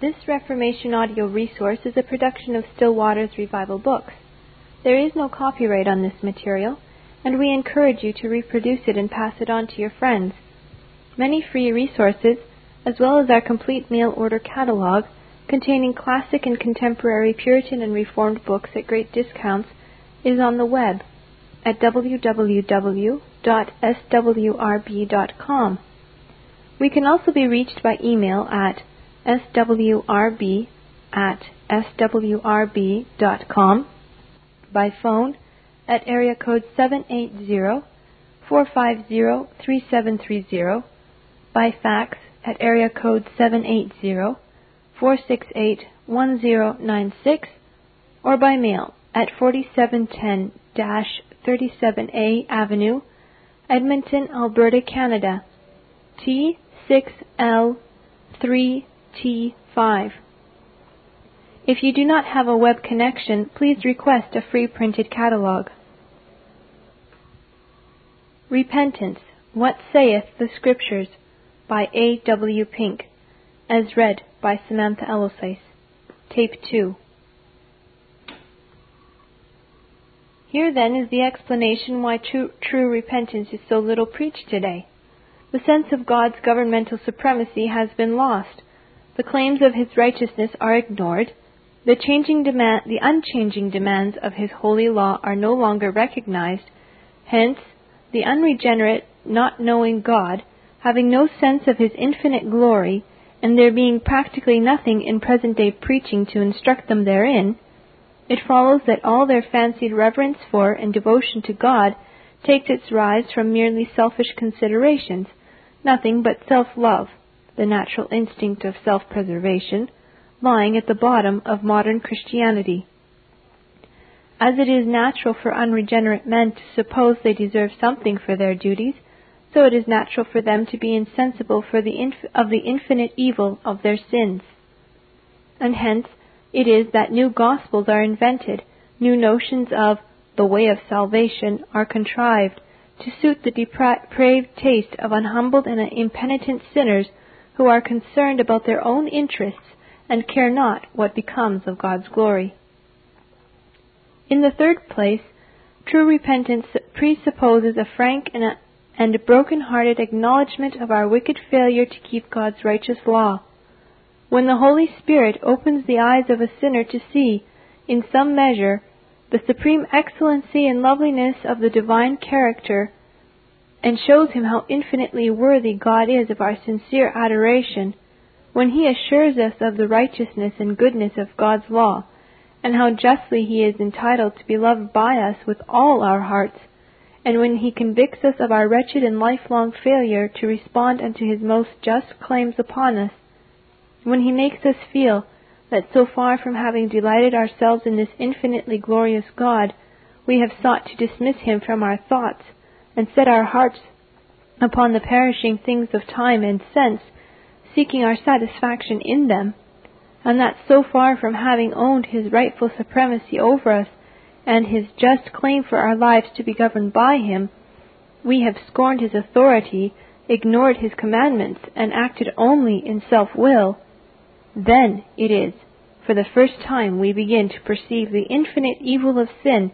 This Reformation audio resource is a production of Still Waters Revival Books. There is no copyright on this material, and we encourage you to reproduce it and pass it on to your friends. Many free resources, as well as our complete mail order catalog, containing classic and contemporary Puritan and Reformed books at great discounts, is on the web at www.swrb.com. We can also be reached by email at swrb at swrb.com, by phone at area code 780-450-3730, by fax at area code 780-468-1096, or by mail at 4710-37A Avenue, Edmonton, Alberta, Canada, T6L3T5. If you do not have a web connection, please request a free printed catalog. Repentance What Saith the Scriptures by A. W. Pink, as read by Samantha Elosais. Tape 2. Here then is the explanation why true, true repentance is so little preached today. The sense of God's governmental supremacy has been lost. The claims of His righteousness are ignored. The changing demand, the unchanging demands of His holy law are no longer recognized. Hence, the unregenerate, not knowing God, having no sense of His infinite glory, and there being practically nothing in present day preaching to instruct them therein, it follows that all their fancied reverence for and devotion to God takes its rise from merely selfish considerations, nothing but self-love, the natural instinct of self-preservation, lying at the bottom of modern Christianity. As it is natural for unregenerate men to suppose they deserve something for their duties, so it is natural for them to be insensible the inf- of the infinite evil of their sins. And hence, it is that new gospels are invented, new notions of the way of salvation are contrived to suit the depraved taste of unhumbled and impenitent sinners who are concerned about their own interests and care not what becomes of God's glory. In the third place, true repentance presupposes a frank and, a, and broken-hearted acknowledgement of our wicked failure to keep God's righteous law. When the Holy Spirit opens the eyes of a sinner to see, in some measure, the supreme excellency and loveliness of the divine character, and shows him how infinitely worthy God is of our sincere adoration, when he assures us of the righteousness and goodness of God's law, and how justly he is entitled to be loved by us with all our hearts, and when he convicts us of our wretched and lifelong failure to respond unto his most just claims upon us, when He makes us feel that so far from having delighted ourselves in this infinitely glorious God, we have sought to dismiss Him from our thoughts, and set our hearts upon the perishing things of time and sense, seeking our satisfaction in them, and that so far from having owned His rightful supremacy over us, and His just claim for our lives to be governed by Him, we have scorned His authority, ignored His commandments, and acted only in self-will, then it is, for the first time, we begin to perceive the infinite evil of sin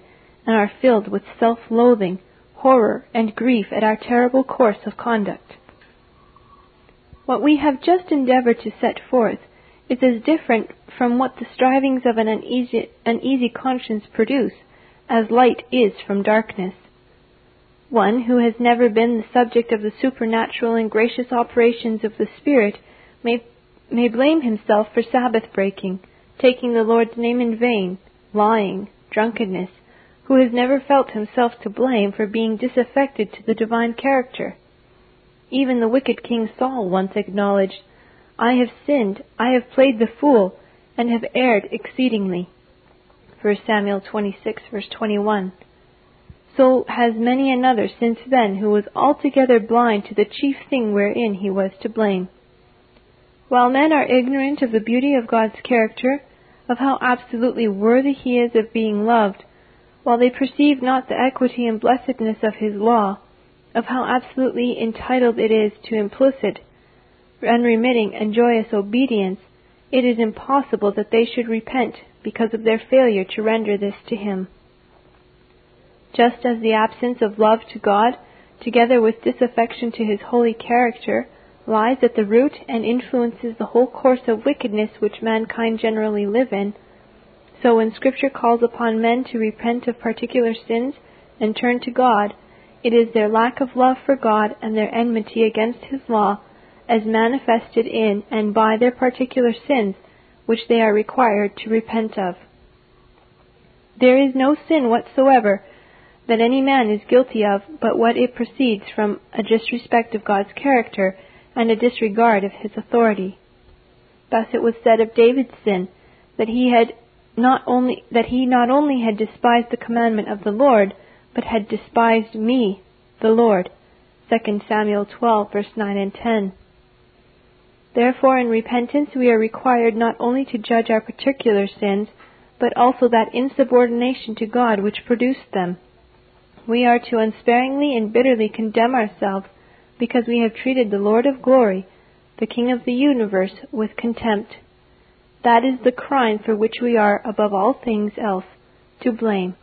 and are filled with self-loathing, horror, and grief at our terrible course of conduct. What we have just endeavored to set forth is as different from what the strivings of an uneasy, uneasy conscience produce as light is from darkness. One who has never been the subject of the supernatural and gracious operations of the Spirit may may blame himself for Sabbath breaking, taking the Lord's name in vain, lying, drunkenness, who has never felt himself to blame for being disaffected to the divine character. Even the wicked King Saul once acknowledged, I have sinned, I have played the fool, and have erred exceedingly. 1 Samuel 26 verse 21. So has many another since then who was altogether blind to the chief thing wherein he was to blame. While men are ignorant of the beauty of God's character, of how absolutely worthy He is of being loved, while they perceive not the equity and blessedness of His law, of how absolutely entitled it is to implicit, unremitting, and joyous obedience, it is impossible that they should repent because of their failure to render this to Him. Just as the absence of love to God, together with disaffection to His holy character, lies at the root and influences the whole course of wickedness which mankind generally live in, so when Scripture calls upon men to repent of particular sins and turn to God, it is their lack of love for God and their enmity against His law, as manifested in and by their particular sins, which they are required to repent of. There is no sin whatsoever that any man is guilty of but what it proceeds from a disrespect of God's character and a disregard of his authority. Thus it was said of David's sin that he had not only that he not only had despised the commandment of the Lord, but had despised me, the Lord. 2 Samuel 12 verse 9 and 10. Therefore in repentance we are required not only to judge our particular sins, but also that insubordination to God which produced them. We are to unsparingly and bitterly condemn ourselves because we have treated the Lord of glory, the King of the universe, with contempt. That is the crime for which we are, above all things else, to blame.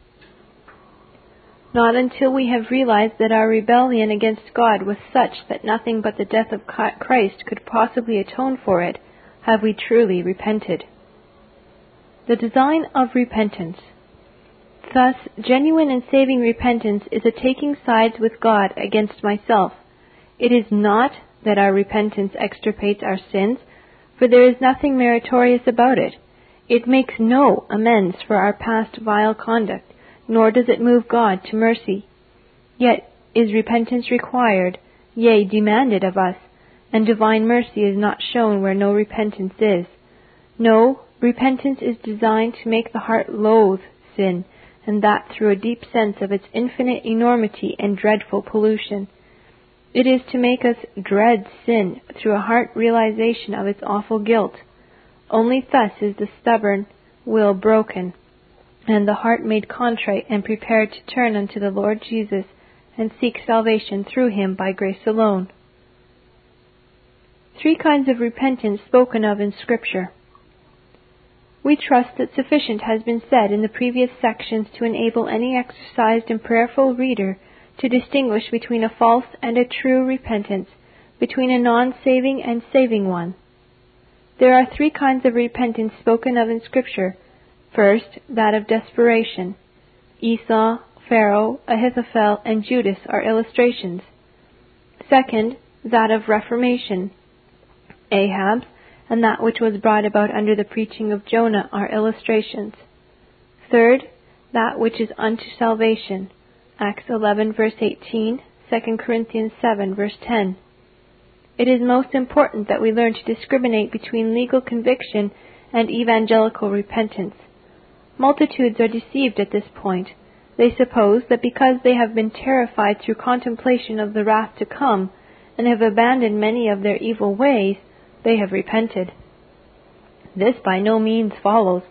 Not until we have realized that our rebellion against God was such that nothing but the death of Christ could possibly atone for it have we truly repented. The design of repentance. Thus, genuine and saving repentance is a taking sides with God against myself it is not that our repentance extirpates our sins, for there is nothing meritorious about it. It makes no amends for our past vile conduct, nor does it move God to mercy. Yet is repentance required, yea, demanded of us, and divine mercy is not shown where no repentance is. No, repentance is designed to make the heart loathe sin, and that through a deep sense of its infinite enormity and dreadful pollution. It is to make us dread sin through a heart realization of its awful guilt. Only thus is the stubborn will broken, and the heart made contrite and prepared to turn unto the Lord Jesus and seek salvation through him by grace alone. Three kinds of repentance spoken of in Scripture. We trust that sufficient has been said in the previous sections to enable any exercised and prayerful reader to distinguish between a false and a true repentance, between a non-saving and saving one. There are three kinds of repentance spoken of in Scripture. First, that of desperation. Esau, Pharaoh, Ahithophel, and Judas are illustrations. Second, that of reformation. Ahab and that which was brought about under the preaching of Jonah are illustrations. Third, that which is unto salvation. Acts 11 verse 18, 2 Corinthians 7 verse 10. It is most important that we learn to discriminate between legal conviction and evangelical repentance. Multitudes are deceived at this point. They suppose that because they have been terrified through contemplation of the wrath to come, and have abandoned many of their evil ways, they have repented. This by no means follows.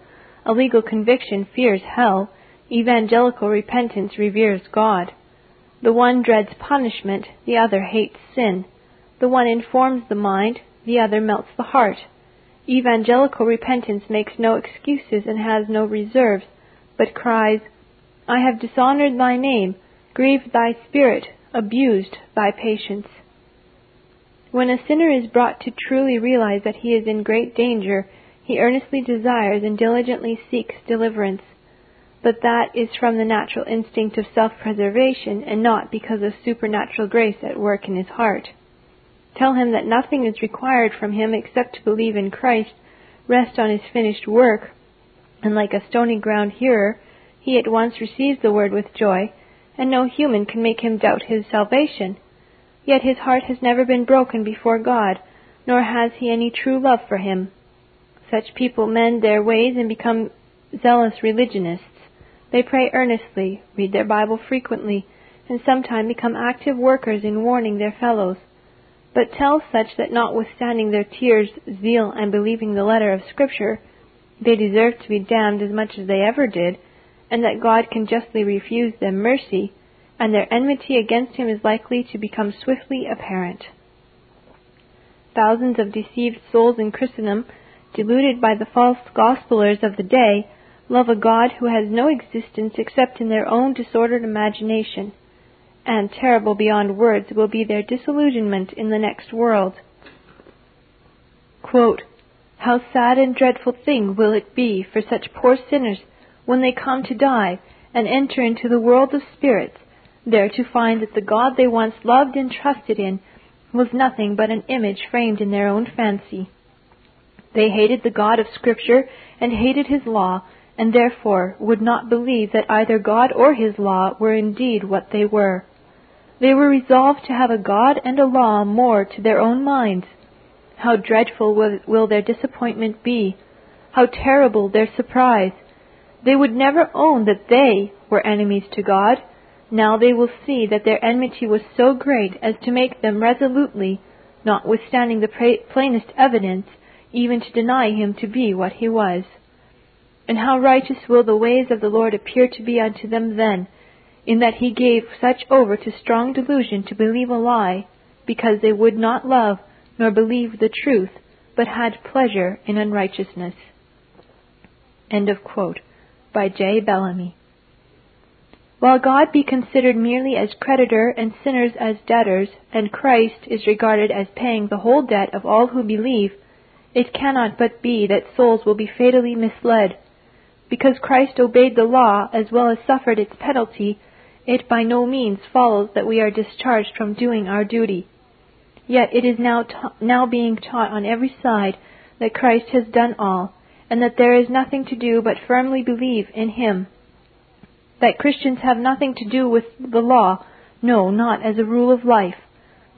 A legal conviction fears hell, Evangelical repentance reveres God. The one dreads punishment, the other hates sin. The one informs the mind, the other melts the heart. Evangelical repentance makes no excuses and has no reserves, but cries, I have dishonored thy name, grieved thy spirit, abused thy patience. When a sinner is brought to truly realize that he is in great danger, he earnestly desires and diligently seeks deliverance but that is from the natural instinct of self-preservation and not because of supernatural grace at work in his heart. Tell him that nothing is required from him except to believe in Christ, rest on his finished work, and like a stony ground hearer, he at once receives the word with joy, and no human can make him doubt his salvation. Yet his heart has never been broken before God, nor has he any true love for him. Such people mend their ways and become zealous religionists. They pray earnestly, read their Bible frequently, and sometimes become active workers in warning their fellows. But tell such that notwithstanding their tears, zeal, and believing the letter of Scripture, they deserve to be damned as much as they ever did, and that God can justly refuse them mercy, and their enmity against him is likely to become swiftly apparent. Thousands of deceived souls in Christendom deluded by the false gospelers of the day, love a God who has no existence except in their own disordered imagination. And terrible beyond words will be their disillusionment in the next world. Quote, How sad and dreadful thing will it be for such poor sinners when they come to die and enter into the world of spirits, there to find that the God they once loved and trusted in was nothing but an image framed in their own fancy. They hated the God of Scripture and hated His law, and therefore would not believe that either God or His law were indeed what they were. They were resolved to have a God and a law more to their own minds. How dreadful will, will their disappointment be! How terrible their surprise! They would never own that they were enemies to God. Now they will see that their enmity was so great as to make them resolutely, notwithstanding the plainest evidence, even to deny him to be what he was. And how righteous will the ways of the Lord appear to be unto them then, in that he gave such over to strong delusion to believe a lie, because they would not love nor believe the truth, but had pleasure in unrighteousness. End of quote. By J. Bellamy. While God be considered merely as creditor and sinners as debtors, and Christ is regarded as paying the whole debt of all who believe, it cannot but be that souls will be fatally misled. Because Christ obeyed the law as well as suffered its penalty, it by no means follows that we are discharged from doing our duty. Yet it is now, ta- now being taught on every side that Christ has done all, and that there is nothing to do but firmly believe in Him that Christians have nothing to do with the law, no, not as a rule of life,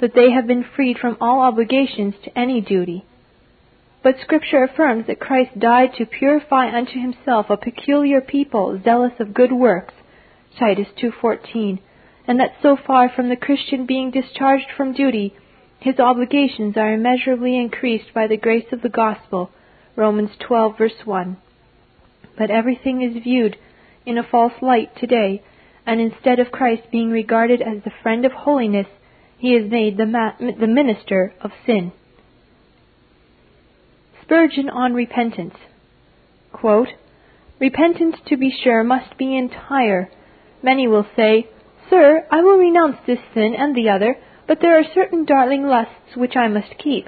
that they have been freed from all obligations to any duty. But Scripture affirms that Christ died to purify unto himself a peculiar people zealous of good works, Titus 2:14, and that so far from the Christian being discharged from duty, his obligations are immeasurably increased by the grace of the gospel, Romans 12 verse 1. But everything is viewed in a false light today, and instead of Christ being regarded as the friend of holiness, he is made the, ma- the minister of sin. Spurgeon on repentance. Quote, repentance, to be sure, must be entire. Many will say, Sir, I will renounce this sin and the other, but there are certain darling lusts which I must keep.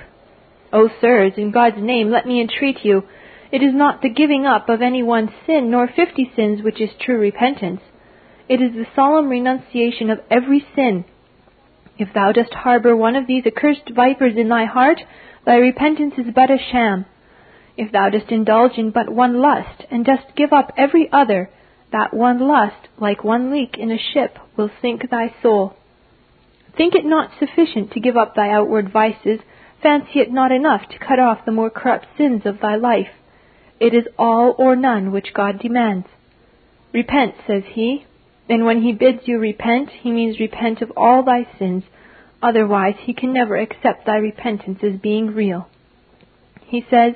O sirs, in God's name, let me entreat you, it is not the giving up of any one sin nor fifty sins which is true repentance. It is the solemn renunciation of every sin. If thou dost harbor one of these accursed vipers in thy heart, thy repentance is but a sham. If thou dost indulge in but one lust, and dost give up every other, that one lust, like one leak in a ship, will sink thy soul. Think it not sufficient to give up thy outward vices, fancy it not enough to cut off the more corrupt sins of thy life. It is all or none which God demands. Repent, says he, and when he bids you repent, he means repent of all thy sins, otherwise he can never accept thy repentance as being real. He says,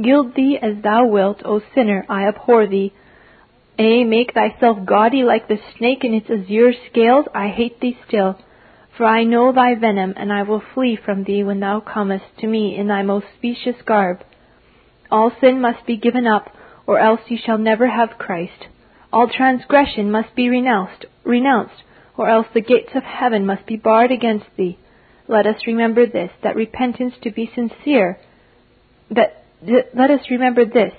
Gild thee as thou wilt, O sinner, I abhor thee. A, make thyself gaudy like the snake in its azure scales, I hate thee still. For I know thy venom, and I will flee from thee when thou comest to me in thy most specious garb. All sin must be given up, or else you shall never have Christ. All transgression must be renounced, renounced, or else the gates of heaven must be barred against thee. Let us remember this, that repentance to be sincere, that, let us remember this,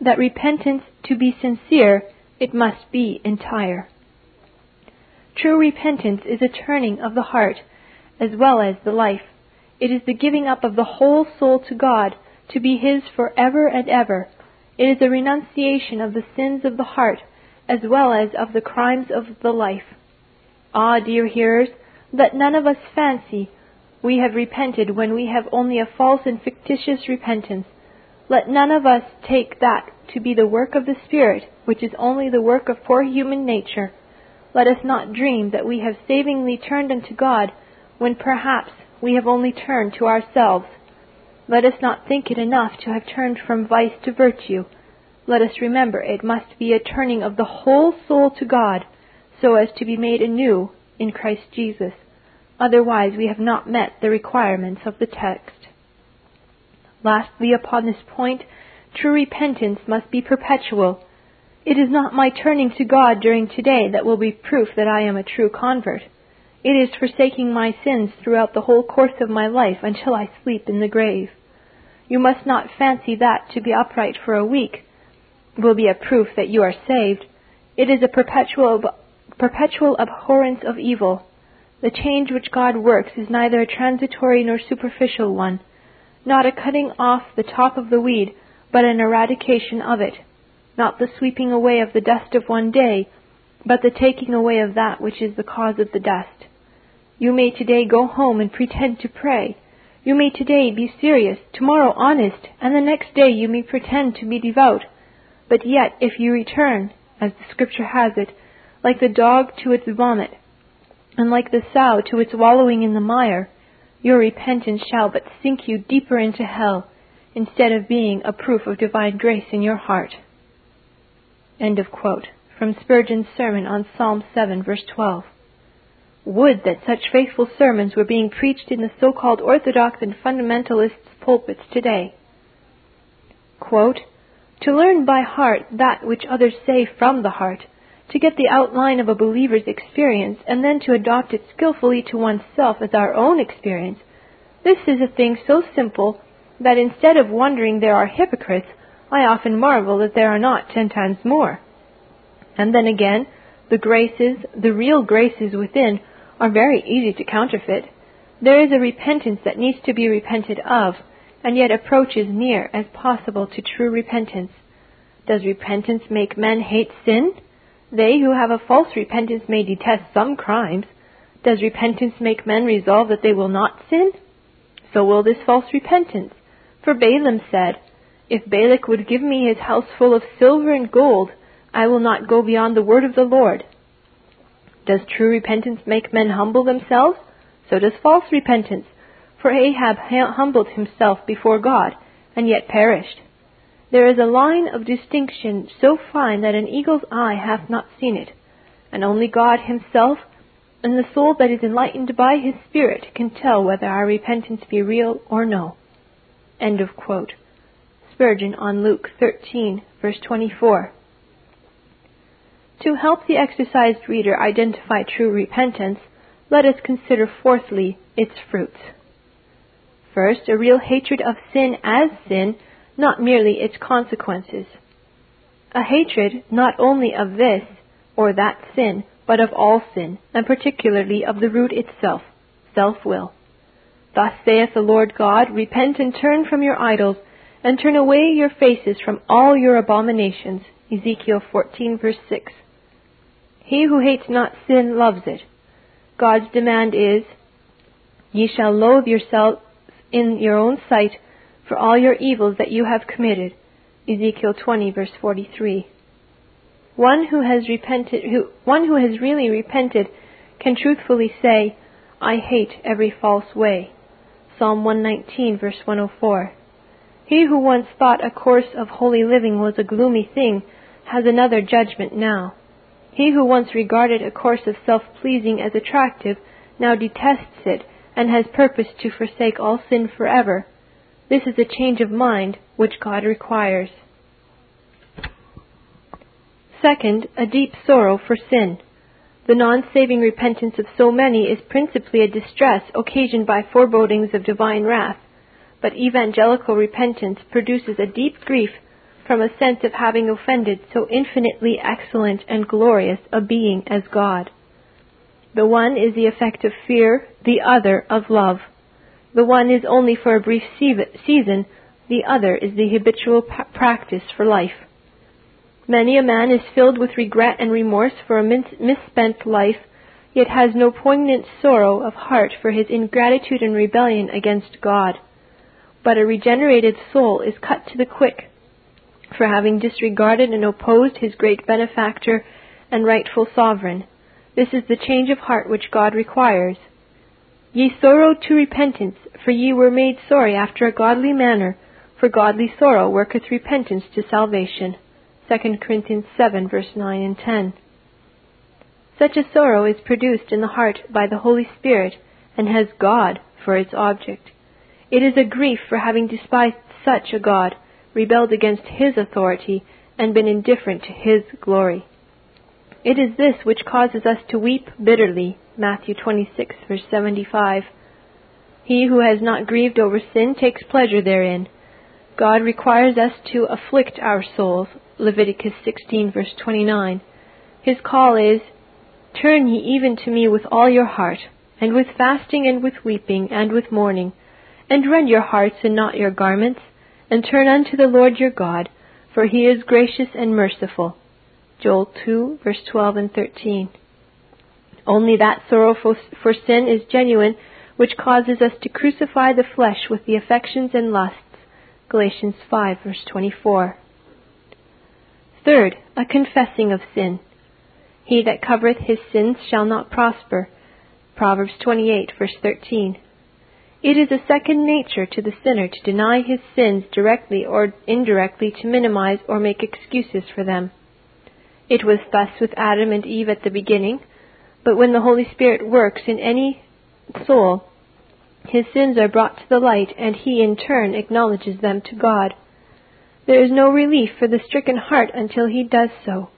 that repentance to be sincere, it must be entire. True repentance is a turning of the heart as well as the life. It is the giving up of the whole soul to God to be His for ever and ever. It is a renunciation of the sins of the heart as well as of the crimes of the life. Ah, dear hearers, let none of us fancy we have repented when we have only a false and fictitious repentance. Let none of us take that to be the work of the Spirit, which is only the work of poor human nature. Let us not dream that we have savingly turned unto God, when perhaps we have only turned to ourselves. Let us not think it enough to have turned from vice to virtue. Let us remember it must be a turning of the whole soul to God, so as to be made anew in Christ Jesus. Otherwise, we have not met the requirements of the text. Lastly, upon this point, true repentance must be perpetual. It is not my turning to God during today that will be proof that I am a true convert. It is forsaking my sins throughout the whole course of my life until I sleep in the grave. You must not fancy that to be upright for a week will be a proof that you are saved. It is a perpetual, perpetual abhorrence of evil. The change which God works is neither a transitory nor superficial one, not a cutting off the top of the weed, but an eradication of it, not the sweeping away of the dust of one day, but the taking away of that which is the cause of the dust. You may today go home and pretend to pray. You may today be serious, tomorrow honest, and the next day you may pretend to be devout. But yet, if you return, as the scripture has it, like the dog to its vomit, and like the sow to its wallowing in the mire, your repentance shall but sink you deeper into hell, instead of being a proof of divine grace in your heart. End of quote. From Spurgeon's sermon on Psalm 7, verse 12. Would that such faithful sermons were being preached in the so-called orthodox and fundamentalists' pulpits today. Quote, to learn by heart that which others say from the heart, to get the outline of a believer's experience, and then to adopt it skillfully to oneself as our own experience, this is a thing so simple that instead of wondering there are hypocrites, I often marvel that there are not ten times more. And then again, the graces, the real graces within, are very easy to counterfeit. There is a repentance that needs to be repented of, and yet approaches near as possible to true repentance. Does repentance make men hate sin? They who have a false repentance may detest some crimes. Does repentance make men resolve that they will not sin? So will this false repentance. For Balaam said, If Balak would give me his house full of silver and gold, I will not go beyond the word of the Lord. Does true repentance make men humble themselves? So does false repentance. For Ahab humbled himself before God, and yet perished. There is a line of distinction so fine that an eagle's eye hath not seen it, and only God himself and the soul that is enlightened by his Spirit can tell whether our repentance be real or no. Spurgeon on Luke 13, verse 24. To help the exercised reader identify true repentance, let us consider fourthly its fruits. First, a real hatred of sin as sin, not merely its consequences. A hatred not only of this or that sin, but of all sin, and particularly of the root itself, self-will. Thus saith the Lord God, Repent and turn from your idols, and turn away your faces from all your abominations. Ezekiel 14 verse 6. He who hates not sin loves it. God's demand is, Ye shall loathe yourself in your own sight for all your evils that you have committed. Ezekiel 20 verse 43. One who has repented, who, one who has really repented can truthfully say, I hate every false way. Psalm 119 verse 104. He who once thought a course of holy living was a gloomy thing has another judgment now. He who once regarded a course of self-pleasing as attractive now detests it and has purposed to forsake all sin forever. This is a change of mind which God requires. Second, a deep sorrow for sin. The non-saving repentance of so many is principally a distress occasioned by forebodings of divine wrath, but evangelical repentance produces a deep grief from a sense of having offended so infinitely excellent and glorious a being as God. The one is the effect of fear, the other of love. The one is only for a brief season, the other is the habitual practice for life. Many a man is filled with regret and remorse for a misspent life, yet has no poignant sorrow of heart for his ingratitude and rebellion against God. But a regenerated soul is cut to the quick for having disregarded and opposed his great benefactor and rightful sovereign. This is the change of heart which God requires. Ye sorrowed to repentance, for ye were made sorry after a godly manner, for godly sorrow worketh repentance to salvation. 2 Corinthians 7 verse 9 and 10. Such a sorrow is produced in the heart by the Holy Spirit and has God for its object. It is a grief for having despised such a God, rebelled against His authority, and been indifferent to His glory. It is this which causes us to weep bitterly. Matthew 26, verse 75. He who has not grieved over sin takes pleasure therein. God requires us to afflict our souls. Leviticus 16, verse 29. His call is, Turn ye even to me with all your heart, and with fasting and with weeping and with mourning, and rend your hearts and not your garments, and turn unto the Lord your God, for he is gracious and merciful. Joel 2, verse 12 and 13. Only that sorrow for, for sin is genuine which causes us to crucify the flesh with the affections and lusts. Galatians 5, verse 24. Third, a confessing of sin. He that covereth his sins shall not prosper. Proverbs 28, verse 13. It is a second nature to the sinner to deny his sins directly or indirectly to minimize or make excuses for them. It was thus with Adam and Eve at the beginning, but when the Holy Spirit works in any soul, his sins are brought to the light and he in turn acknowledges them to God. There is no relief for the stricken heart until he does so.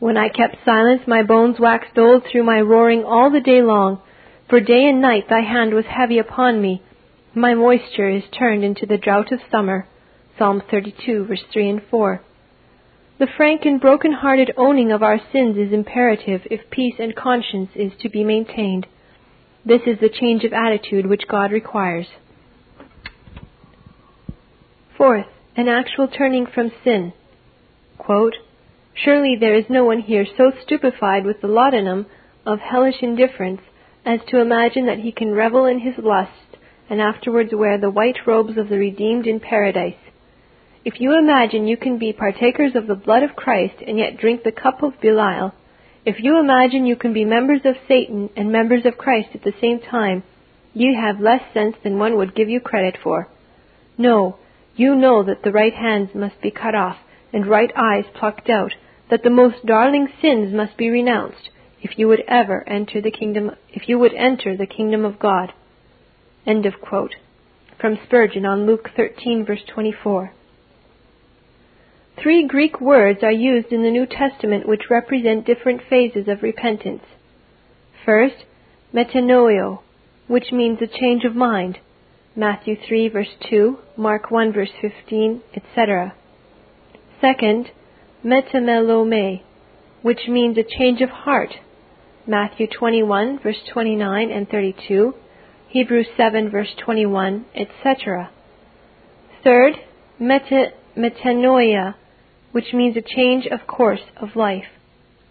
When I kept silence, my bones waxed old through my roaring all the day long. For day and night thy hand was heavy upon me. My moisture is turned into the drought of summer. Psalm 32, verse 3 and 4. The frank and broken-hearted owning of our sins is imperative if peace and conscience is to be maintained. This is the change of attitude which God requires. Fourth, an actual turning from sin. Quote, Surely there is no one here so stupefied with the laudanum of hellish indifference as to imagine that he can revel in his lust and afterwards wear the white robes of the redeemed in paradise. If you imagine you can be partakers of the blood of Christ and yet drink the cup of Belial, if you imagine you can be members of Satan and members of Christ at the same time, you have less sense than one would give you credit for. No, you know that the right hands must be cut off and right eyes plucked out that the most darling sins must be renounced if you would ever enter the kingdom if you would enter the kingdom of God. End of quote. From Spurgeon on Luke 13 verse 24. Three Greek words are used in the New Testament which represent different phases of repentance. First, metanoeo, which means a change of mind. Matthew 3 verse 2, Mark 1 verse 15, etc. Second, metamelomai, which means a change of heart. Matthew 21, verse 29 and 32, Hebrews 7, verse 21, etc. Third, meta, metanoia, which means a change of course of life.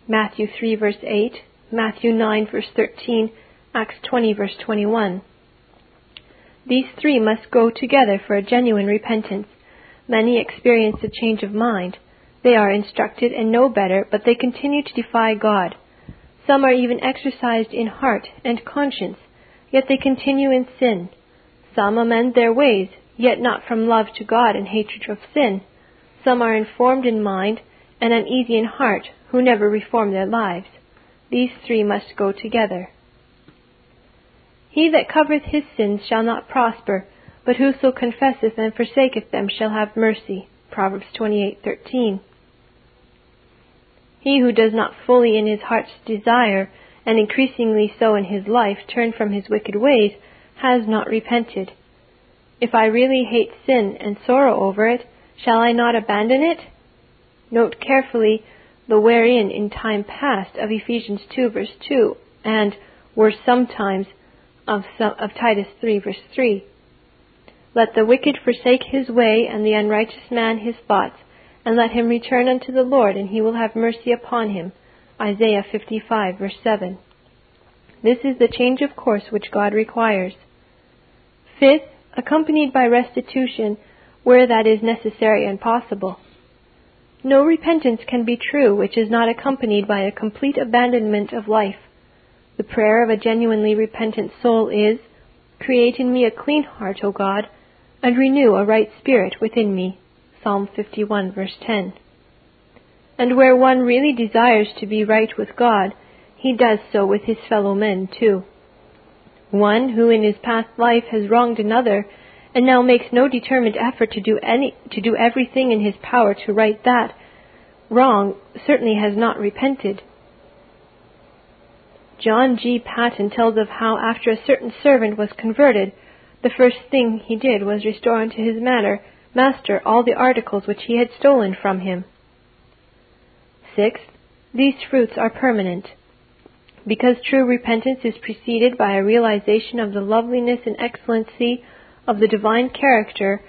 Matthew 3, verse 8, Matthew 9, verse 13, Acts 20, verse 21. These three must go together for a genuine repentance. Many experience a change of mind. They are instructed and know better, but they continue to defy God. Some are even exercised in heart and conscience, yet they continue in sin. Some amend their ways, yet not from love to God and hatred of sin. Some are informed in mind and uneasy in heart, who never reform their lives. These three must go together. He that covereth his sins shall not prosper, but whoso confesseth and forsaketh them shall have mercy. Proverbs 28:13. He who does not fully in his heart's desire, and increasingly so in his life, turn from his wicked ways, has not repented. If I really hate sin and sorrow over it, shall I not abandon it? Note carefully the wherein in time past of Ephesians 2 verse 2 and were sometimes of, of Titus 3 verse 3. Let the wicked forsake his way and the unrighteous man his thoughts and let him return unto the Lord, and he will have mercy upon him. Isaiah 55, verse 7. This is the change of course which God requires. Fifth, accompanied by restitution where that is necessary and possible. No repentance can be true which is not accompanied by a complete abandonment of life. The prayer of a genuinely repentant soul is, Create in me a clean heart, O God, and renew a right spirit within me. Psalm 51, verse 10. And where one really desires to be right with God, he does so with his fellow men too. One who in his past life has wronged another and now makes no determined effort to do any to do everything in his power to right that wrong, certainly has not repented. John G. Paton tells of how after a certain servant was converted, the first thing he did was restore unto his master all the articles which he had stolen from him. Sixth, these fruits are permanent. Because true repentance is preceded by a realization of the loveliness and excellency of the divine character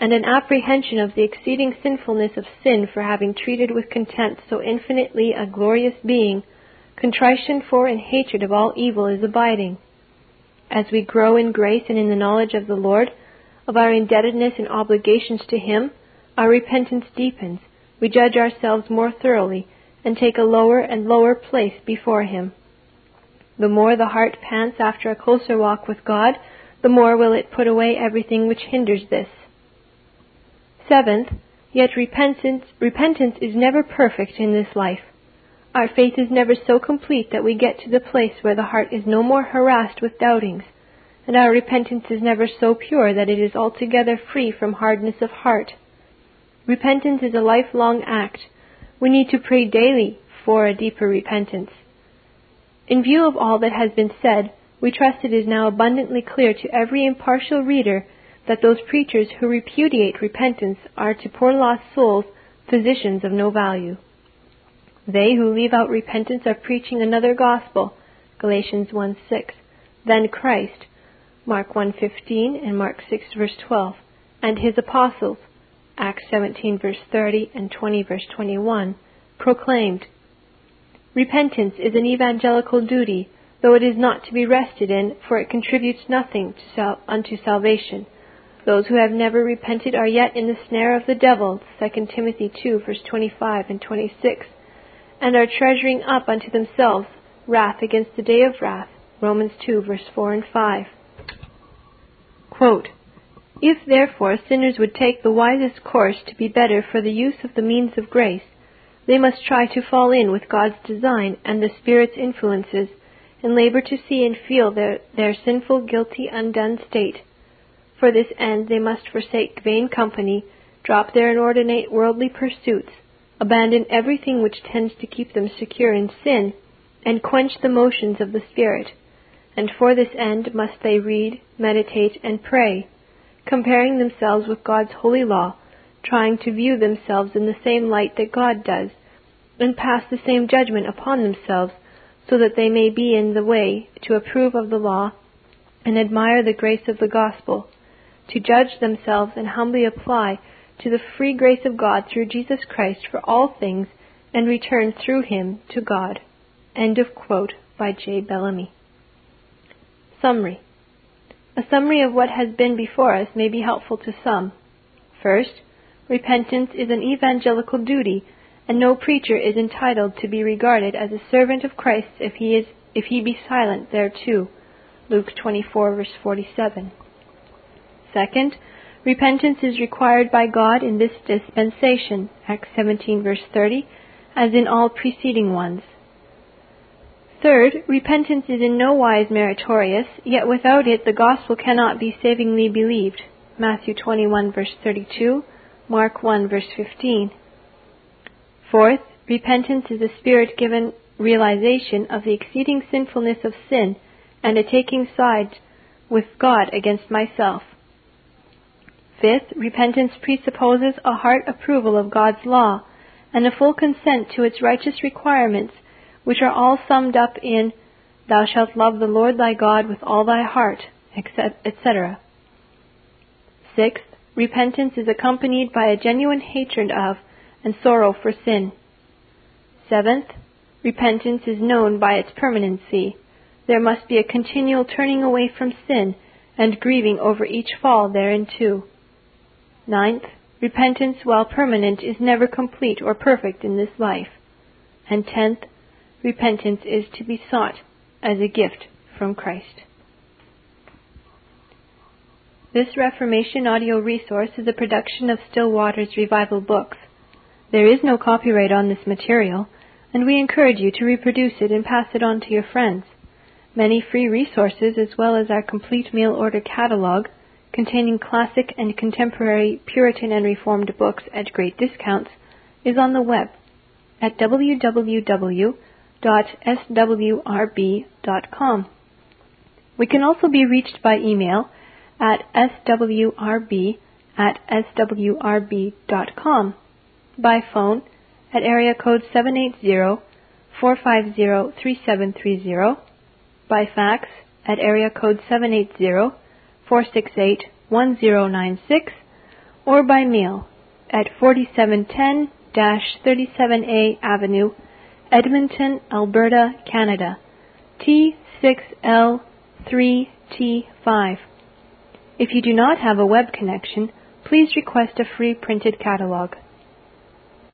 and an apprehension of the exceeding sinfulness of sin for having treated with contempt so infinitely a glorious being, contrition for and hatred of all evil is abiding. As we grow in grace and in the knowledge of the Lord, of our indebtedness and obligations to Him, our repentance deepens, we judge ourselves more thoroughly, and take a lower and lower place before Him. The more the heart pants after a closer walk with God, the more will it put away everything which hinders this. Seventh, yet repentance, repentance is never perfect in this life. Our faith is never so complete that we get to the place where the heart is no more harassed with doubtings, and our repentance is never so pure that it is altogether free from hardness of heart. Repentance is a lifelong act. We need to pray daily for a deeper repentance. In view of all that has been said, we trust it is now abundantly clear to every impartial reader that those preachers who repudiate repentance are to poor lost souls physicians of no value. They who leave out repentance are preaching another gospel, Galatians 1 6, than Christ, Mark 1:15 and Mark 6 verse 12, and his apostles, Acts 17 verse 30 and 20 verse 21, proclaimed. Repentance is an evangelical duty though it is not to be rested in, for it contributes nothing sal- unto salvation. Those who have never repented are yet in the snare of the devil, 2 Timothy 2 verse 25 and 26, and are treasuring up unto themselves wrath against the day of wrath, Romans 2 verse 4 and 5. Quote, if therefore sinners would take the wisest course to be better for the use of the means of grace, they must try to fall in with God's design and the Spirit's influences and labor to see and feel their, their sinful, guilty, undone state. For this end they must forsake vain company, drop their inordinate worldly pursuits, abandon everything which tends to keep them secure in sin, and quench the motions of the Spirit. And for this end must they read, meditate, and pray, comparing themselves with God's holy law, trying to view themselves in the same light that God does, and pass the same judgment upon themselves so that they may be in the way to approve of the law and admire the grace of the gospel, to judge themselves and humbly apply to the free grace of God through Jesus Christ for all things and return through him to God. End of quote by J. Bellamy. Summary. A summary of what has been before us may be helpful to some. First, repentance is an evangelical duty and no preacher is entitled to be regarded as a servant of Christ if he is if he be silent thereto. Luke 24 verse 47. Second, repentance is required by God in this dispensation, Acts 17 verse 30, as in all preceding ones. Third, repentance is in no wise meritorious, yet without it the gospel cannot be savingly believed. Matthew 21 verse 32, Mark 1 verse 15. Fourth, repentance is a spirit given realization of the exceeding sinfulness of sin and a taking side with God against myself. Fifth, repentance presupposes a heart approval of God's law and a full consent to its righteous requirements, which are all summed up in Thou shalt love the Lord thy God with all thy heart, etc. Sixth, repentance is accompanied by a genuine hatred of and sorrow for sin. Seventh, repentance is known by its permanency. There must be a continual turning away from sin and grieving over each fall thereinto. Ninth, repentance, while permanent, is never complete or perfect in this life. And tenth, repentance is to be sought as a gift from Christ. This Reformation audio resource is a production of Still Waters Revival Books. There is no copyright on this material, and we encourage you to reproduce it and pass it on to your friends. Many free resources, as well as our complete mail order catalog, containing classic and contemporary Puritan and Reformed books at great discounts, is on the web at www.swrb.com. We can also be reached by email at swrb at swrb.com, by phone at area code 780-450-3730, by fax at area code 780-468-1096, or by mail at 4710-37A Avenue, Edmonton, Alberta, Canada, T6L3T5. If you do not have a web connection, please request a free printed catalog.